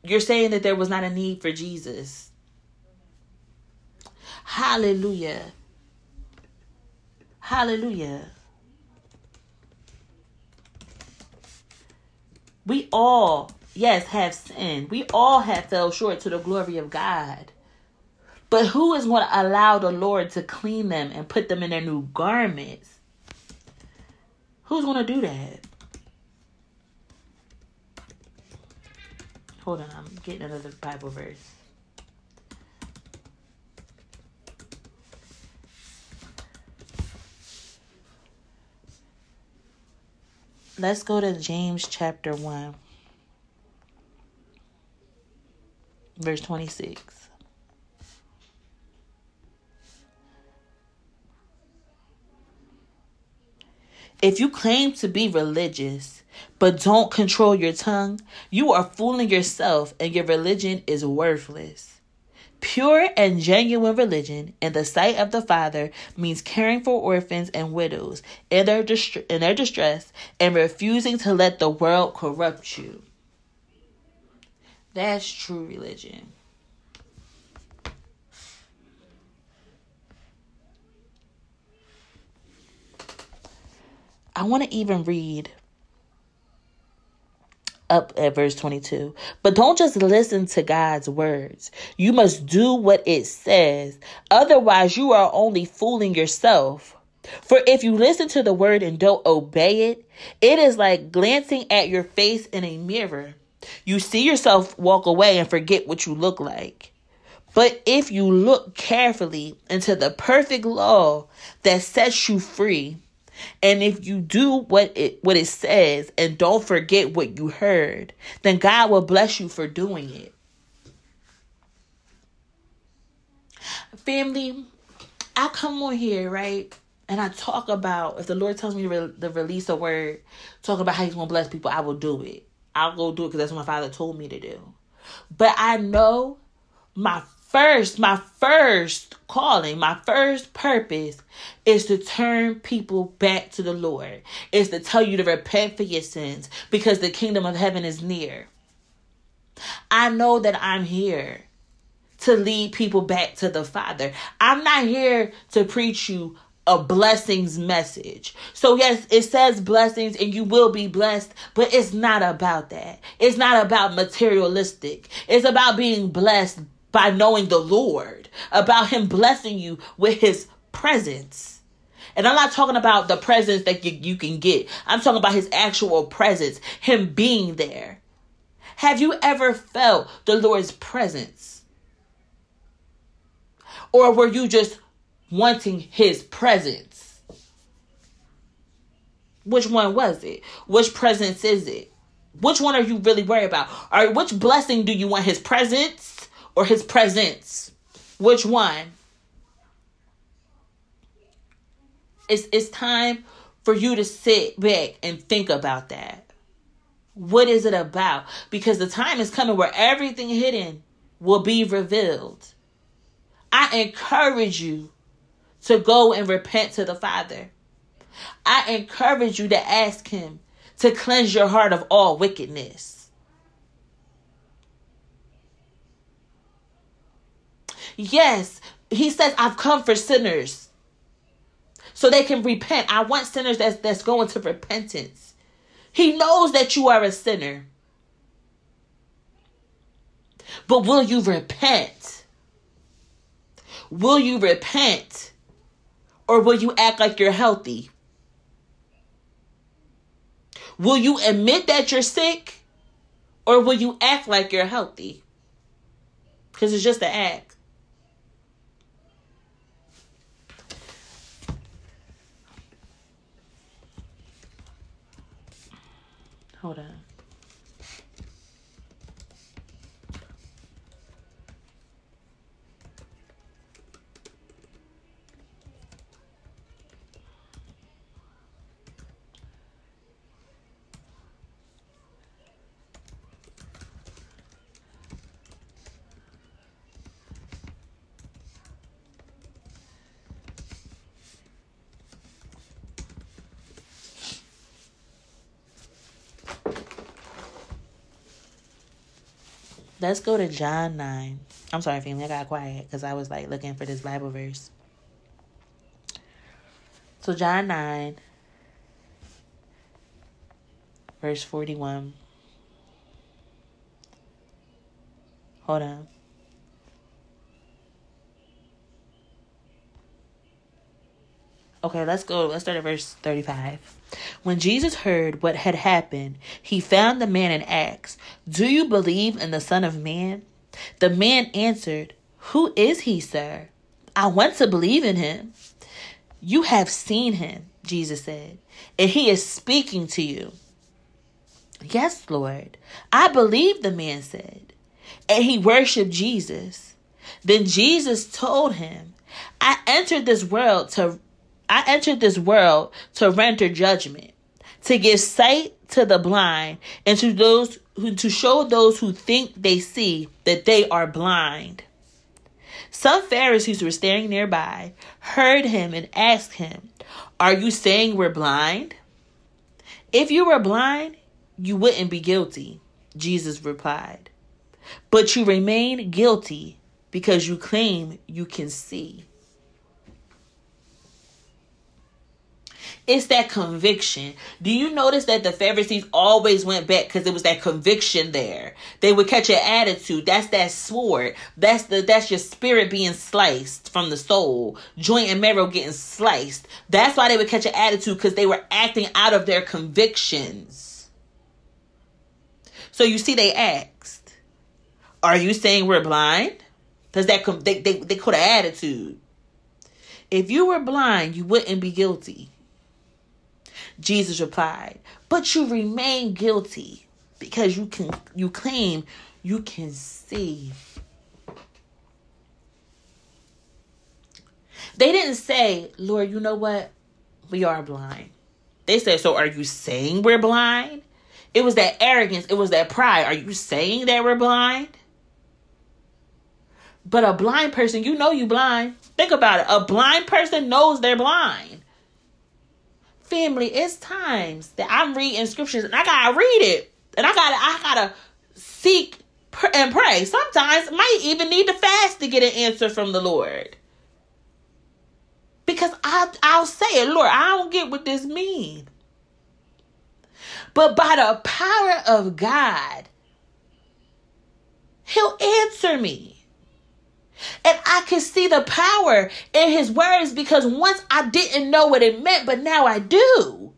you're saying that there was not a need for Jesus. Hallelujah. Hallelujah. We all yes, have sinned. We all have fell short to the glory of God. But who is going to allow the Lord to clean them and put them in their new garments? Who's going to do that? Hold on, I'm getting another Bible verse. Let's go to James chapter 1. verse 26. If you claim to be religious but don't control your tongue, you are fooling yourself and your religion is worthless. Pure and genuine religion in the sight of the Father means caring for orphans and widows in their, in their distress and refusing to let the world corrupt you. That's true religion. I want to even read up at verse 22. But don't just listen to God's words. You must do what it says. Otherwise, you are only fooling yourself. For if you listen to the word and don't obey it, it is like glancing at your face in a mirror. You see yourself walk away and forget what you look like. But if you look carefully into the perfect law that sets you free, and if you do what it what it says and don't forget what you heard, then God will bless you for doing it. Family, I come on here, right? And I talk about if the Lord tells me to, re- to release a word, talk about how He's gonna bless people, I will do it. I'll go do it because that's what my father told me to do. But I know my first, my first calling, my first purpose is to turn people back to the Lord. Is to tell you to repent for your sins because the kingdom of heaven is near. I know that I'm here to lead people back to the Father. I'm not here to preach you a blessings message. So yes, it says blessings and you will be blessed, but it's not about that. It's not about materialistic. It's about being blessed by knowing the Lord, about Him blessing you with His presence. And I'm not talking about the presence that you, you can get, I'm talking about His actual presence, Him being there. Have you ever felt the Lord's presence? Or were you just wanting His presence? Which one was it? Which presence is it? Which one are you really worried about? Or which blessing do you want? His presence or his presence? Which one? It's it's time for you to sit back and think about that. What is it about? Because the time is coming where everything hidden will be revealed. I encourage you to go and repent to the Father. I encourage you to ask Him to cleanse your heart of all wickedness. Yes, he says, I've come for sinners so they can repent. I want sinners that's, that's going to repentance. He knows that you are a sinner. But will you repent? Will you repent? Or will you act like you're healthy? Will you admit that you're sick? Or will you act like you're healthy? Because it's just an act. Hold on. Let's go to John 9. I'm sorry, family. I got quiet because I was like looking for this Bible verse. So, John 9, verse 41. Hold on. Okay, let's go. Let's start at verse 35. When Jesus heard what had happened, he found the man and asked, Do you believe in the Son of Man? The man answered, Who is he, sir? I want to believe in him. You have seen him, Jesus said, and he is speaking to you. Yes, Lord. I believe, the man said. And he worshiped Jesus. Then Jesus told him, I entered this world to I entered this world to render judgment, to give sight to the blind, and to those who to show those who think they see that they are blind. Some Pharisees who were standing nearby heard him and asked him, Are you saying we're blind? If you were blind, you wouldn't be guilty, Jesus replied. But you remain guilty because you claim you can see. It's that conviction. Do you notice that the Pharisees always went back because it was that conviction there? They would catch an attitude. That's that sword. That's the that's your spirit being sliced from the soul. Joint and marrow getting sliced. That's why they would catch an attitude because they were acting out of their convictions. So you see, they asked, "Are you saying we're blind?" Because that they they they could have attitude. If you were blind, you wouldn't be guilty. Jesus replied, But you remain guilty because you can you claim you can see. They didn't say, Lord, you know what? We are blind. They said, So are you saying we're blind? It was that arrogance, it was that pride. Are you saying that we're blind? But a blind person, you know you blind. Think about it. A blind person knows they're blind family, it's times that I'm reading scriptures and I gotta read it. And I gotta I gotta seek and pray. Sometimes might even need to fast to get an answer from the Lord. Because I I'll say it, Lord, I don't get what this means. But by the power of God, He'll answer me. And I can see the power in his words because once I didn't know what it meant, but now I do.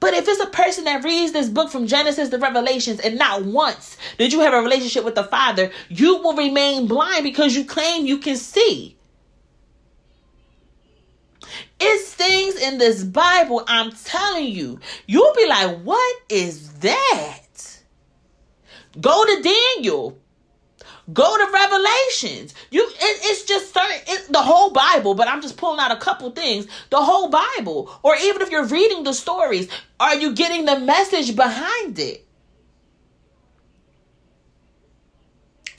But if it's a person that reads this book from Genesis to Revelations and not once did you have a relationship with the Father, you will remain blind because you claim you can see. It's things in this Bible, I'm telling you, you'll be like, what is that? Go to Daniel. Go to Revelations. You, it, it's just certain it, the whole Bible, but I'm just pulling out a couple things. The whole Bible, or even if you're reading the stories, are you getting the message behind it?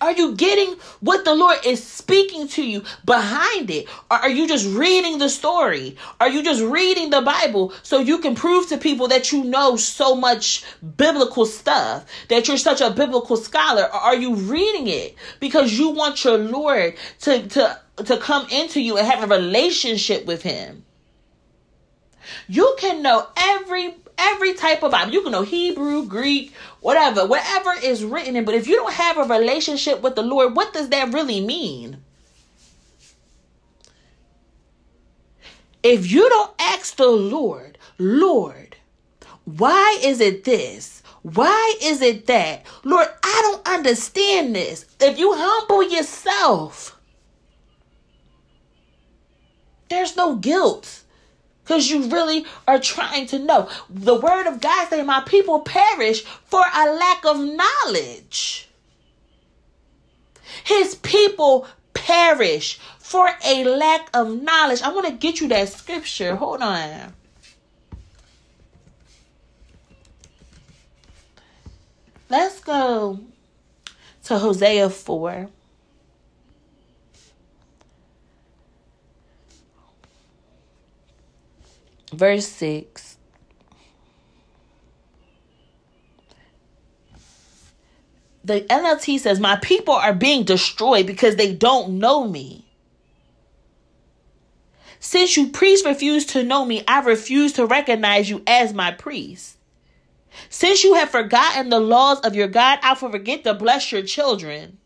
Are you getting what the Lord is speaking to you behind it? Or are you just reading the story? Are you just reading the Bible so you can prove to people that you know so much biblical stuff, that you're such a biblical scholar? Or are you reading it because you want your Lord to, to, to come into you and have a relationship with Him? You can know every every type of Bible. You can know Hebrew, Greek, whatever, whatever is written in. But if you don't have a relationship with the Lord, what does that really mean? If you don't ask the Lord, Lord, why is it this? Why is it that? Lord, I don't understand this. If you humble yourself, there's no guilt because you really are trying to know. The word of God say, My people perish for a lack of knowledge. His people perish for a lack of knowledge. I want to get you that scripture. Hold on. Let's go to Hosea 4. Verse 6. The NLT says, My people are being destroyed because they don't know me. Since you priests refuse to know me, I refuse to recognize you as my priest. Since you have forgotten the laws of your God, I will forget to bless your children.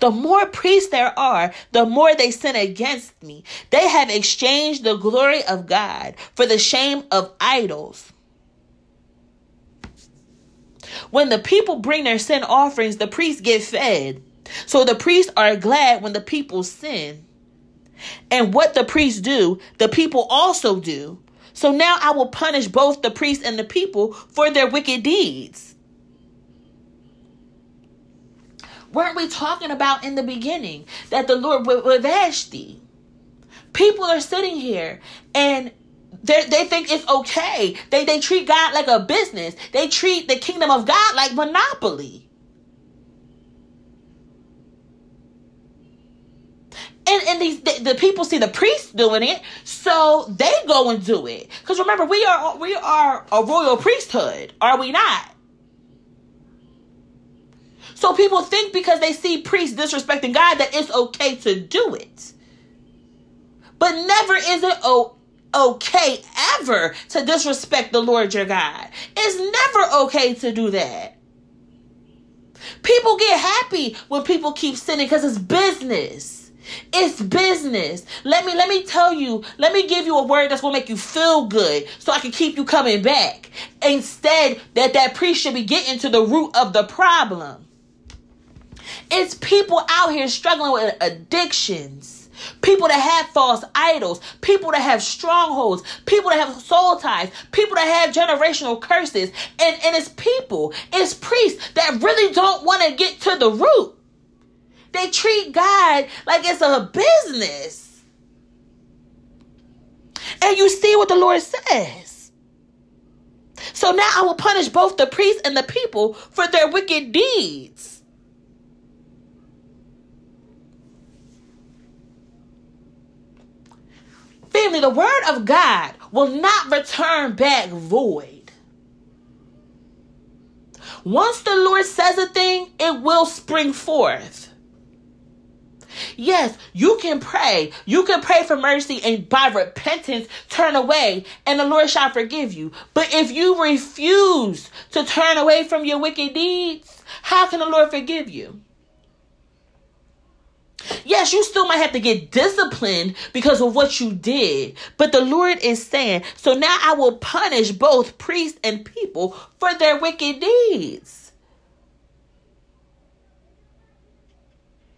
The more priests there are, the more they sin against me. They have exchanged the glory of God for the shame of idols. When the people bring their sin offerings, the priests get fed. So the priests are glad when the people sin. And what the priests do, the people also do. So now I will punish both the priests and the people for their wicked deeds. Weren't we talking about in the beginning that the Lord would Vashti? People are sitting here and they they think it's okay. They they treat God like a business. They treat the kingdom of God like monopoly. And, and these the, the people see the priests doing it, so they go and do it. Because remember, we are we are a royal priesthood, are we not? So people think because they see priests disrespecting God that it's okay to do it. But never is it o- okay ever to disrespect the Lord your God. It's never okay to do that. People get happy when people keep sinning because it's business. It's business. Let me let me tell you, let me give you a word that's gonna make you feel good so I can keep you coming back. Instead, that that priest should be getting to the root of the problem. It's people out here struggling with addictions. People that have false idols, people that have strongholds, people that have soul ties, people that have generational curses. And, and it's people, it's priests that really don't want to get to the root. They treat God like it's a business. And you see what the Lord says. So now I will punish both the priests and the people for their wicked deeds. Family, the word of God will not return back void. Once the Lord says a thing, it will spring forth. Yes, you can pray. You can pray for mercy and by repentance turn away, and the Lord shall forgive you. But if you refuse to turn away from your wicked deeds, how can the Lord forgive you? Yes, you still might have to get disciplined because of what you did. But the Lord is saying, so now I will punish both priests and people for their wicked deeds.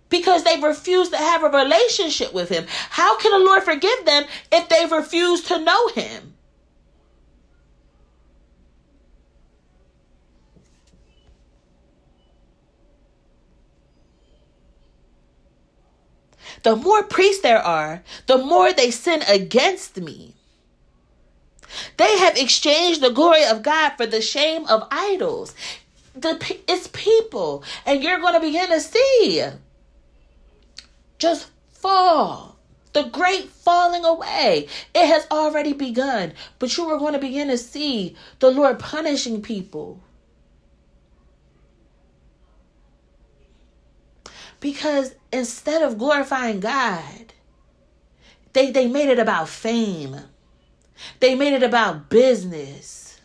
Because they refuse to have a relationship with Him. How can the Lord forgive them if they refuse to know Him? The more priests there are, the more they sin against me. They have exchanged the glory of God for the shame of idols. The, it's people, and you're going to begin to see just fall. The great falling away. It has already begun, but you are going to begin to see the Lord punishing people. Because instead of glorifying God, they, they made it about fame. They made it about business.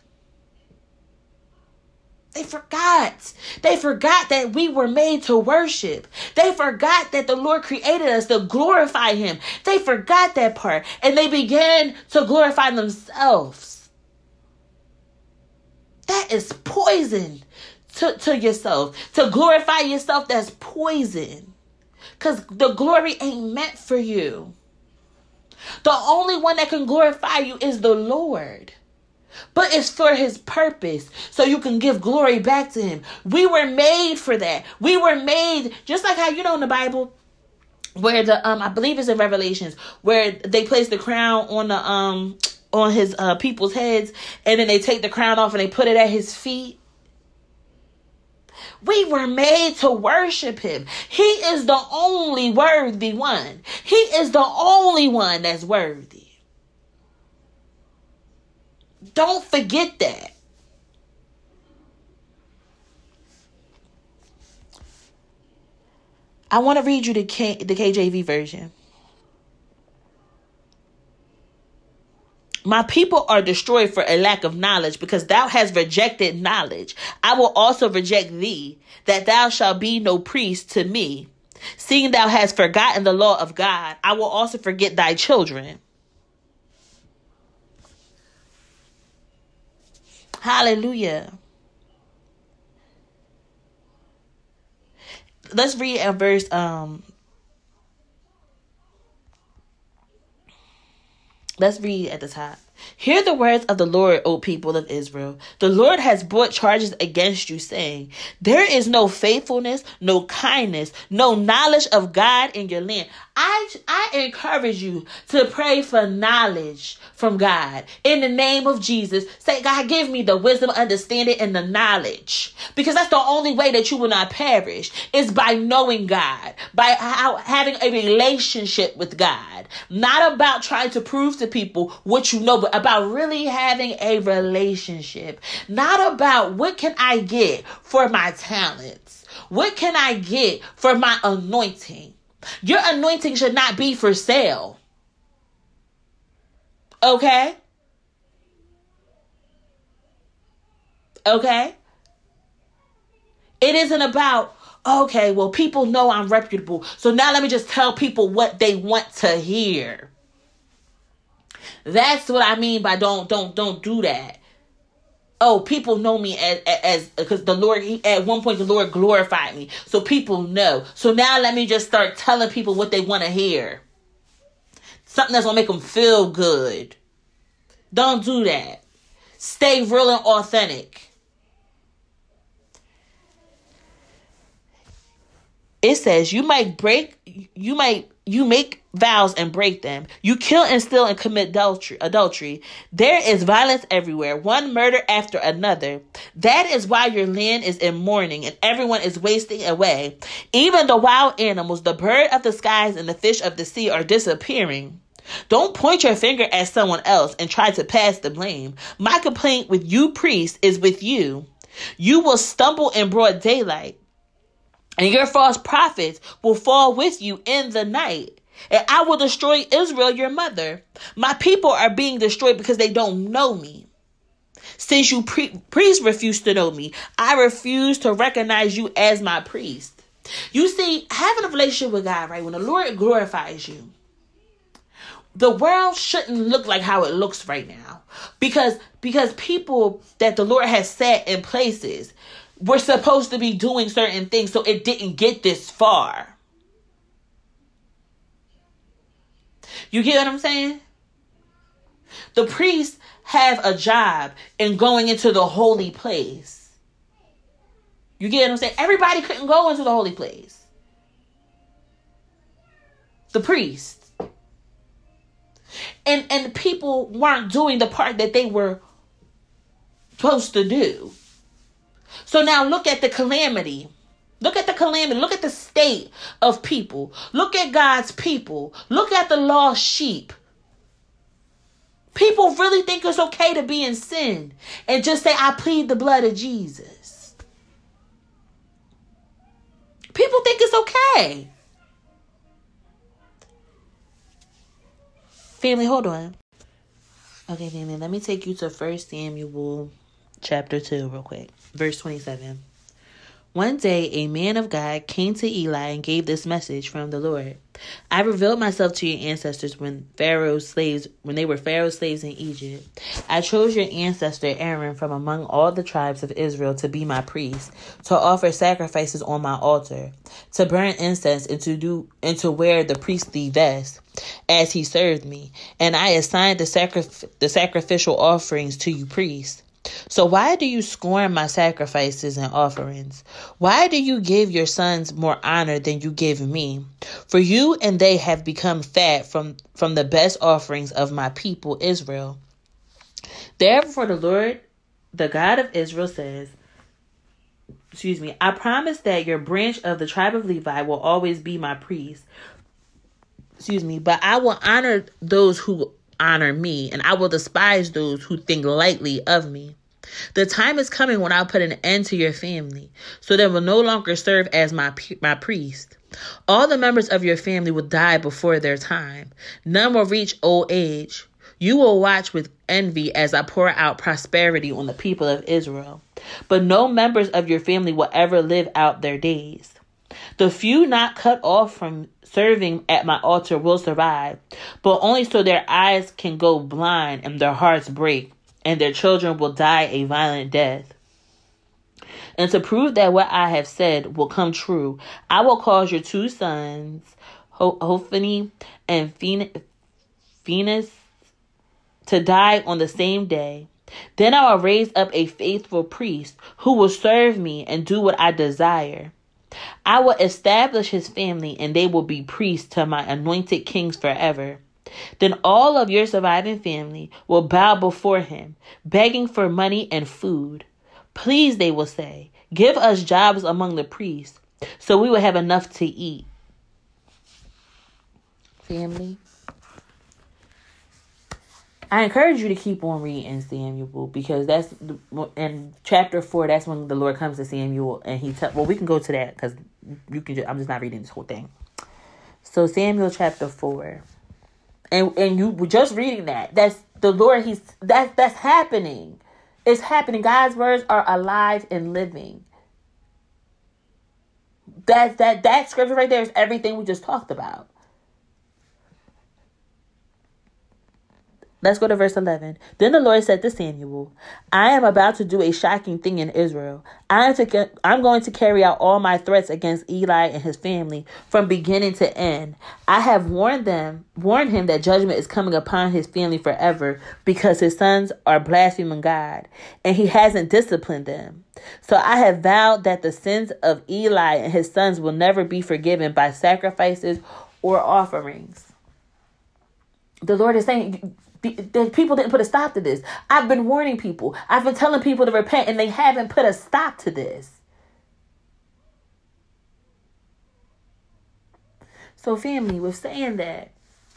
They forgot. They forgot that we were made to worship. They forgot that the Lord created us to glorify Him. They forgot that part and they began to glorify themselves. That is poison to, to yourself. To glorify yourself, that's poison. Because the glory ain't meant for you. The only one that can glorify you is the Lord. But it's for his purpose, so you can give glory back to him. We were made for that. We were made just like how you know in the Bible, where the um I believe it's in Revelations, where they place the crown on the um on his uh people's heads, and then they take the crown off and they put it at his feet. We were made to worship him. He is the only worthy one. He is the only one that's worthy. Don't forget that. I want to read you the K- the KJV version. My people are destroyed for a lack of knowledge, because thou hast rejected knowledge. I will also reject thee, that thou shalt be no priest to me. Seeing thou hast forgotten the law of God, I will also forget thy children. Hallelujah. Let's read a verse um Let's read at the top. Hear the words of the Lord, O people of Israel. The Lord has brought charges against you, saying, There is no faithfulness, no kindness, no knowledge of God in your land. I, I encourage you to pray for knowledge from God. In the name of Jesus, say, God, give me the wisdom, understanding, and the knowledge. Because that's the only way that you will not perish is by knowing God, by how, having a relationship with God. Not about trying to prove to people what you know, but about really having a relationship. Not about what can I get for my talents? What can I get for my anointing? Your anointing should not be for sale. Okay? Okay? It isn't about, okay, well, people know I'm reputable. So now let me just tell people what they want to hear. That's what I mean by don't don't don't do that. Oh, people know me as as because the Lord he, at one point the Lord glorified me, so people know. So now let me just start telling people what they want to hear. Something that's gonna make them feel good. Don't do that. Stay real and authentic. It says you might break, you might you make vows and break them. You kill and steal and commit adultery. Adultery. There is violence everywhere, one murder after another. That is why your land is in mourning and everyone is wasting away. Even the wild animals, the bird of the skies and the fish of the sea are disappearing. Don't point your finger at someone else and try to pass the blame. My complaint with you, priests, is with you. You will stumble in broad daylight. And your false prophets will fall with you in the night. And I will destroy Israel, your mother. My people are being destroyed because they don't know me. Since you pre- priests refuse to know me, I refuse to recognize you as my priest. You see, having a relationship with God, right? When the Lord glorifies you, the world shouldn't look like how it looks right now because because people that the lord has set in places were supposed to be doing certain things so it didn't get this far. You get what i'm saying? The priests have a job in going into the holy place. You get what i'm saying? Everybody couldn't go into the holy place. The priest and and people weren't doing the part that they were supposed to do. So now look at the calamity. Look at the calamity. Look at the state of people. Look at God's people. Look at the lost sheep. People really think it's okay to be in sin and just say, I plead the blood of Jesus. People think it's okay. Family, hold on. Okay, family, let me take you to First Samuel chapter 2 real quick. Verse 27. One day, a man of God came to Eli and gave this message from the Lord. I revealed myself to your ancestors when Pharaoh's slaves, when they were Pharaoh's slaves in Egypt. I chose your ancestor Aaron from among all the tribes of Israel to be my priest, to offer sacrifices on my altar, to burn incense and to do and to wear the priestly vest as he served me. And I assigned the sacrif- the sacrificial offerings to you priests. So why do you scorn my sacrifices and offerings? Why do you give your sons more honor than you give me? For you and they have become fat from, from the best offerings of my people Israel. Therefore the Lord, the God of Israel says, excuse me, I promise that your branch of the tribe of Levi will always be my priest. Excuse me, but I will honor those who honor me, and I will despise those who think lightly of me. The time is coming when I'll put an end to your family, so they will no longer serve as my my priest. All the members of your family will die before their time. None will reach old age. You will watch with envy as I pour out prosperity on the people of Israel. But no members of your family will ever live out their days. The few not cut off from serving at my altar will survive, but only so their eyes can go blind and their hearts break, and their children will die a violent death. And to prove that what I have said will come true, I will cause your two sons, Hophni and Phinehas, to die on the same day. Then I will raise up a faithful priest who will serve me and do what I desire. I will establish his family, and they will be priests to my anointed kings forever. Then all of your surviving family will bow before him, begging for money and food. Please, they will say, give us jobs among the priests, so we will have enough to eat. Family. I encourage you to keep on reading Samuel because that's in chapter four. That's when the Lord comes to Samuel and he tell. Well, we can go to that because you can. Just, I'm just not reading this whole thing. So Samuel chapter four, and and you were just reading that. That's the Lord. He's that that's happening. It's happening. God's words are alive and living. That that that scripture right there is everything we just talked about. Let's go to verse 11. Then the Lord said to Samuel, I am about to do a shocking thing in Israel. I am to, I'm going to carry out all my threats against Eli and his family from beginning to end. I have warned them, warned him that judgment is coming upon his family forever because his sons are blaspheming God and he hasn't disciplined them. So I have vowed that the sins of Eli and his sons will never be forgiven by sacrifices or offerings. The Lord is saying, the, the, people didn't put a stop to this. I've been warning people. I've been telling people to repent, and they haven't put a stop to this. So, family, with saying that,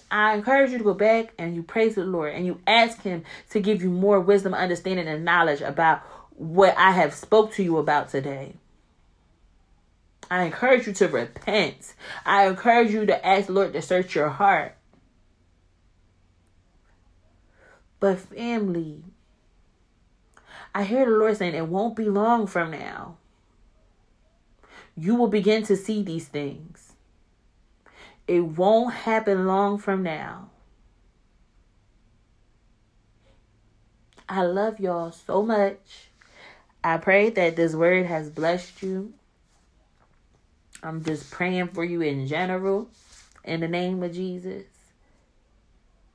I encourage you to go back and you praise the Lord and you ask Him to give you more wisdom, understanding, and knowledge about what I have spoke to you about today. I encourage you to repent. I encourage you to ask the Lord to search your heart. But family, I hear the Lord saying it won't be long from now. You will begin to see these things. It won't happen long from now. I love y'all so much. I pray that this word has blessed you. I'm just praying for you in general in the name of Jesus.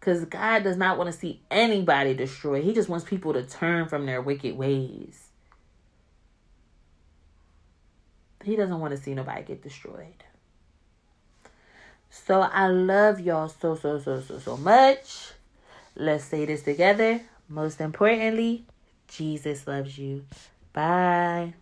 Because God does not want to see anybody destroyed. He just wants people to turn from their wicked ways. He doesn't want to see nobody get destroyed. So I love y'all so, so, so, so, so much. Let's say this together. Most importantly, Jesus loves you. Bye.